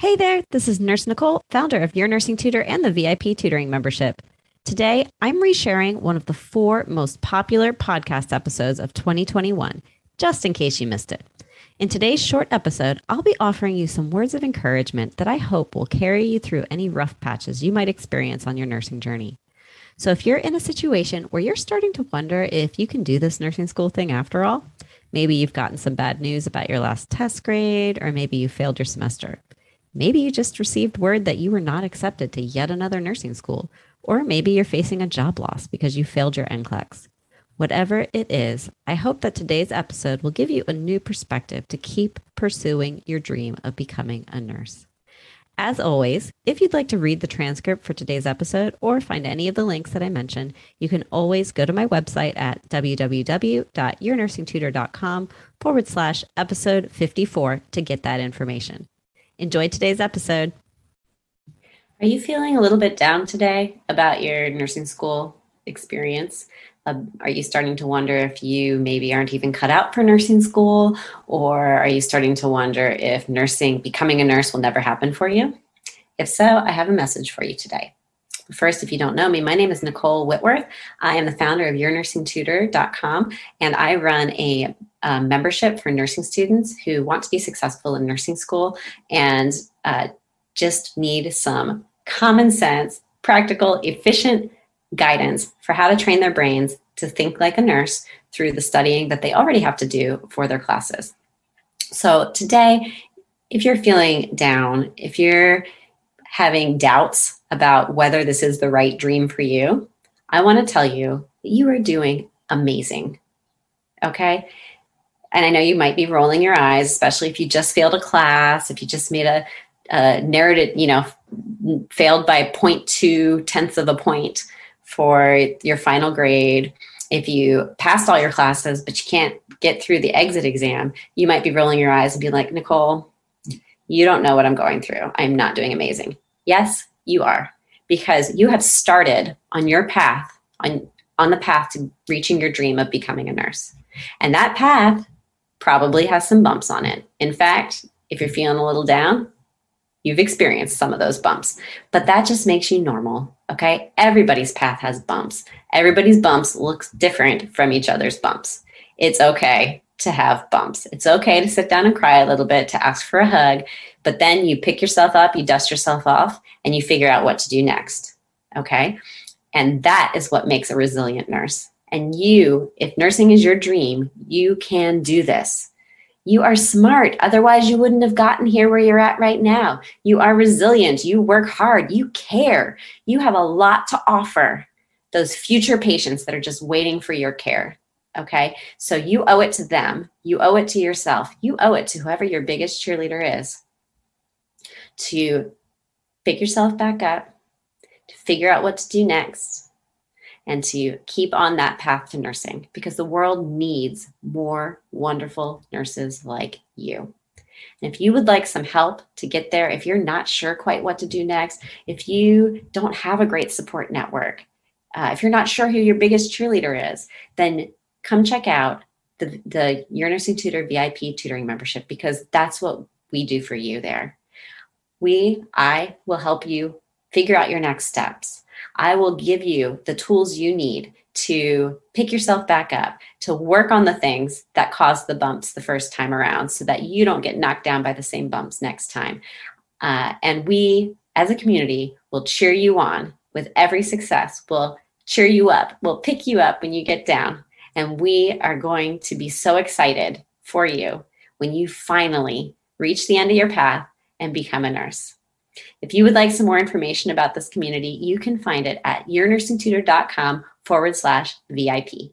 Hey there, this is Nurse Nicole, founder of Your Nursing Tutor and the VIP Tutoring membership. Today, I'm resharing one of the four most popular podcast episodes of 2021, just in case you missed it. In today's short episode, I'll be offering you some words of encouragement that I hope will carry you through any rough patches you might experience on your nursing journey. So, if you're in a situation where you're starting to wonder if you can do this nursing school thing after all, maybe you've gotten some bad news about your last test grade, or maybe you failed your semester Maybe you just received word that you were not accepted to yet another nursing school, or maybe you're facing a job loss because you failed your NCLEX. Whatever it is, I hope that today's episode will give you a new perspective to keep pursuing your dream of becoming a nurse. As always, if you'd like to read the transcript for today's episode or find any of the links that I mentioned, you can always go to my website at www.yournursingtutor.com forward slash episode 54 to get that information. Enjoy today's episode. Are you feeling a little bit down today about your nursing school experience? Uh, are you starting to wonder if you maybe aren't even cut out for nursing school? Or are you starting to wonder if nursing, becoming a nurse, will never happen for you? If so, I have a message for you today. First, if you don't know me, my name is Nicole Whitworth. I am the founder of YourNursingTutor.com, and I run a, a membership for nursing students who want to be successful in nursing school and uh, just need some common sense, practical, efficient guidance for how to train their brains to think like a nurse through the studying that they already have to do for their classes. So, today, if you're feeling down, if you're having doubts about whether this is the right dream for you, I want to tell you that you are doing amazing. Okay. And I know you might be rolling your eyes, especially if you just failed a class, if you just made a, a narrative, you know, failed by 0.2 tenths of a point for your final grade. If you passed all your classes, but you can't get through the exit exam, you might be rolling your eyes and be like, Nicole, you don't know what I'm going through. I'm not doing amazing. Yes, you are because you have started on your path on on the path to reaching your dream of becoming a nurse. And that path probably has some bumps on it. In fact, if you're feeling a little down, you've experienced some of those bumps. But that just makes you normal, okay? Everybody's path has bumps. Everybody's bumps looks different from each other's bumps. It's okay to have bumps. It's okay to sit down and cry a little bit, to ask for a hug, but then you pick yourself up, you dust yourself off, and you figure out what to do next. Okay. And that is what makes a resilient nurse. And you, if nursing is your dream, you can do this. You are smart. Otherwise, you wouldn't have gotten here where you're at right now. You are resilient. You work hard. You care. You have a lot to offer those future patients that are just waiting for your care. Okay. So you owe it to them. You owe it to yourself. You owe it to whoever your biggest cheerleader is to pick yourself back up, to figure out what to do next, and to keep on that path to nursing because the world needs more wonderful nurses like you. And if you would like some help to get there, if you're not sure quite what to do next, if you don't have a great support network, uh, if you're not sure who your biggest cheerleader is, then come check out the, the Your Nursing Tutor VIP tutoring membership because that's what we do for you there we, I will help you figure out your next steps. I will give you the tools you need to pick yourself back up, to work on the things that caused the bumps the first time around so that you don't get knocked down by the same bumps next time. Uh, and we, as a community, will cheer you on with every success. We'll cheer you up. We'll pick you up when you get down. And we are going to be so excited for you when you finally reach the end of your path and become a nurse. If you would like some more information about this community, you can find it at yournursingtutor.com forward slash VIP.